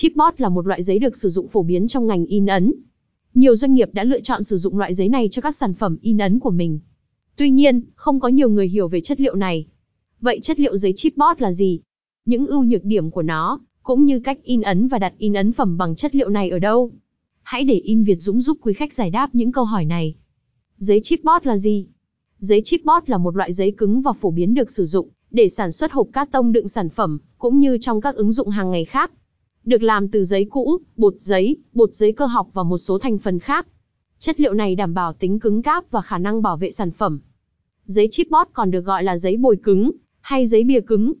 Chipboard là một loại giấy được sử dụng phổ biến trong ngành in ấn. Nhiều doanh nghiệp đã lựa chọn sử dụng loại giấy này cho các sản phẩm in ấn của mình. Tuy nhiên, không có nhiều người hiểu về chất liệu này. Vậy chất liệu giấy chipboard là gì? Những ưu nhược điểm của nó, cũng như cách in ấn và đặt in ấn phẩm bằng chất liệu này ở đâu? Hãy để In Việt Dũng giúp quý khách giải đáp những câu hỏi này. Giấy chipboard là gì? Giấy chipboard là một loại giấy cứng và phổ biến được sử dụng để sản xuất hộp cát tông đựng sản phẩm, cũng như trong các ứng dụng hàng ngày khác. Được làm từ giấy cũ, bột giấy, bột giấy cơ học và một số thành phần khác. Chất liệu này đảm bảo tính cứng cáp và khả năng bảo vệ sản phẩm. Giấy chipboard còn được gọi là giấy bồi cứng, hay giấy bìa cứng.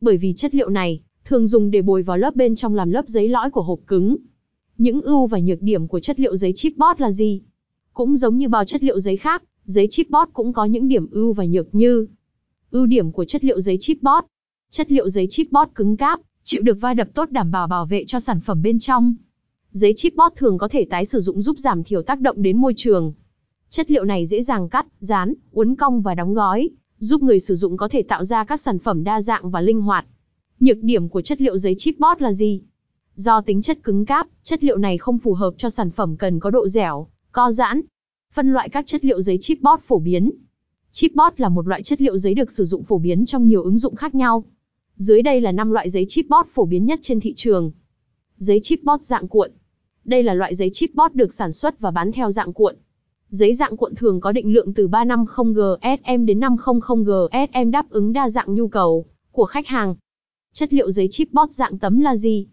Bởi vì chất liệu này, thường dùng để bồi vào lớp bên trong làm lớp giấy lõi của hộp cứng. Những ưu và nhược điểm của chất liệu giấy chipboard là gì? Cũng giống như bao chất liệu giấy khác, giấy chipboard cũng có những điểm ưu và nhược như Ưu điểm của chất liệu giấy chipboard. Chất liệu giấy chipboard cứng cáp, chịu được va đập tốt đảm bảo bảo vệ cho sản phẩm bên trong. Giấy chipboard thường có thể tái sử dụng giúp giảm thiểu tác động đến môi trường. Chất liệu này dễ dàng cắt, dán, uốn cong và đóng gói, giúp người sử dụng có thể tạo ra các sản phẩm đa dạng và linh hoạt. Nhược điểm của chất liệu giấy chipboard là gì? Do tính chất cứng cáp, chất liệu này không phù hợp cho sản phẩm cần có độ dẻo, co giãn. Phân loại các chất liệu giấy chipboard phổ biến. Chipboard là một loại chất liệu giấy được sử dụng phổ biến trong nhiều ứng dụng khác nhau. Dưới đây là 5 loại giấy chipboard phổ biến nhất trên thị trường. Giấy chipboard dạng cuộn. Đây là loại giấy chipboard được sản xuất và bán theo dạng cuộn. Giấy dạng cuộn thường có định lượng từ 350GSM đến 500GSM đáp ứng đa dạng nhu cầu của khách hàng. Chất liệu giấy chipboard dạng tấm là gì?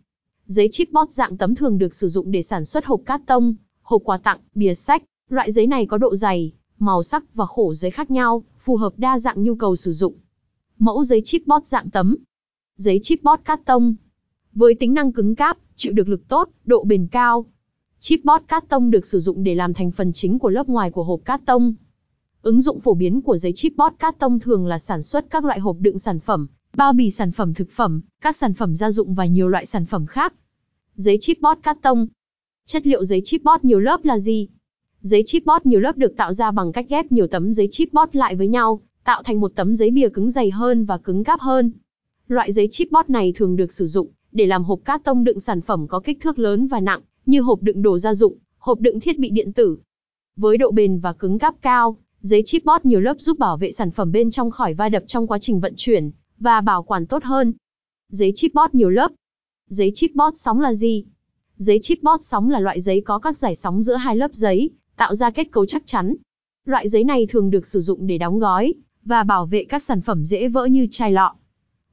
Giấy chipboard dạng tấm thường được sử dụng để sản xuất hộp cát tông, hộp quà tặng, bìa sách. Loại giấy này có độ dày, màu sắc và khổ giấy khác nhau, phù hợp đa dạng nhu cầu sử dụng. Mẫu giấy chipboard dạng tấm. Giấy chipboard cát tông. Với tính năng cứng cáp, chịu được lực tốt, độ bền cao. Chipboard cát tông được sử dụng để làm thành phần chính của lớp ngoài của hộp cát tông. Ứng dụng phổ biến của giấy chipboard cát tông thường là sản xuất các loại hộp đựng sản phẩm, bao bì sản phẩm thực phẩm, các sản phẩm gia dụng và nhiều loại sản phẩm khác. Giấy chipboard cát tông. Chất liệu giấy chipboard nhiều lớp là gì? Giấy chipboard nhiều lớp được tạo ra bằng cách ghép nhiều tấm giấy chipboard lại với nhau, tạo thành một tấm giấy bìa cứng dày hơn và cứng cáp hơn. Loại giấy chipboard này thường được sử dụng để làm hộp cát tông đựng sản phẩm có kích thước lớn và nặng, như hộp đựng đồ gia dụng, hộp đựng thiết bị điện tử. Với độ bền và cứng cáp cao, giấy chipboard nhiều lớp giúp bảo vệ sản phẩm bên trong khỏi va đập trong quá trình vận chuyển và bảo quản tốt hơn. Giấy chipboard nhiều lớp. Giấy chipboard sóng là gì? Giấy chipboard sóng là loại giấy có các giải sóng giữa hai lớp giấy, tạo ra kết cấu chắc chắn. Loại giấy này thường được sử dụng để đóng gói và bảo vệ các sản phẩm dễ vỡ như chai lọ.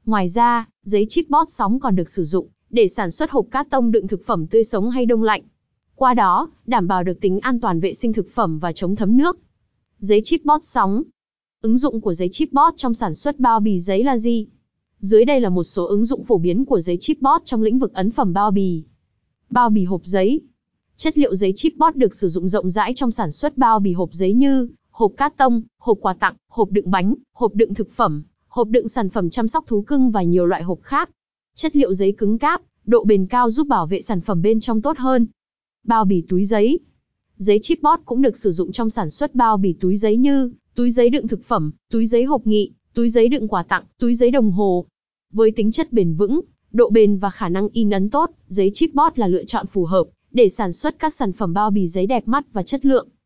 Ngoài ra, giấy chipboard sóng còn được sử dụng để sản xuất hộp cát tông đựng thực phẩm tươi sống hay đông lạnh. Qua đó, đảm bảo được tính an toàn vệ sinh thực phẩm và chống thấm nước. Giấy chipboard sóng. Ứng dụng của giấy chipboard trong sản xuất bao bì giấy là gì? Dưới đây là một số ứng dụng phổ biến của giấy chipboard trong lĩnh vực ấn phẩm bao bì. Bao bì hộp giấy. Chất liệu giấy chipboard được sử dụng rộng rãi trong sản xuất bao bì hộp giấy như hộp cát tông, hộp quà tặng, hộp đựng bánh, hộp đựng thực phẩm, hộp đựng sản phẩm chăm sóc thú cưng và nhiều loại hộp khác. Chất liệu giấy cứng cáp, độ bền cao giúp bảo vệ sản phẩm bên trong tốt hơn. Bao bì túi giấy. Giấy chipboard cũng được sử dụng trong sản xuất bao bì túi giấy như túi giấy đựng thực phẩm, túi giấy hộp nghị, túi giấy đựng quà tặng, túi giấy đồng hồ. Với tính chất bền vững, độ bền và khả năng in ấn tốt, giấy chipboard là lựa chọn phù hợp để sản xuất các sản phẩm bao bì giấy đẹp mắt và chất lượng.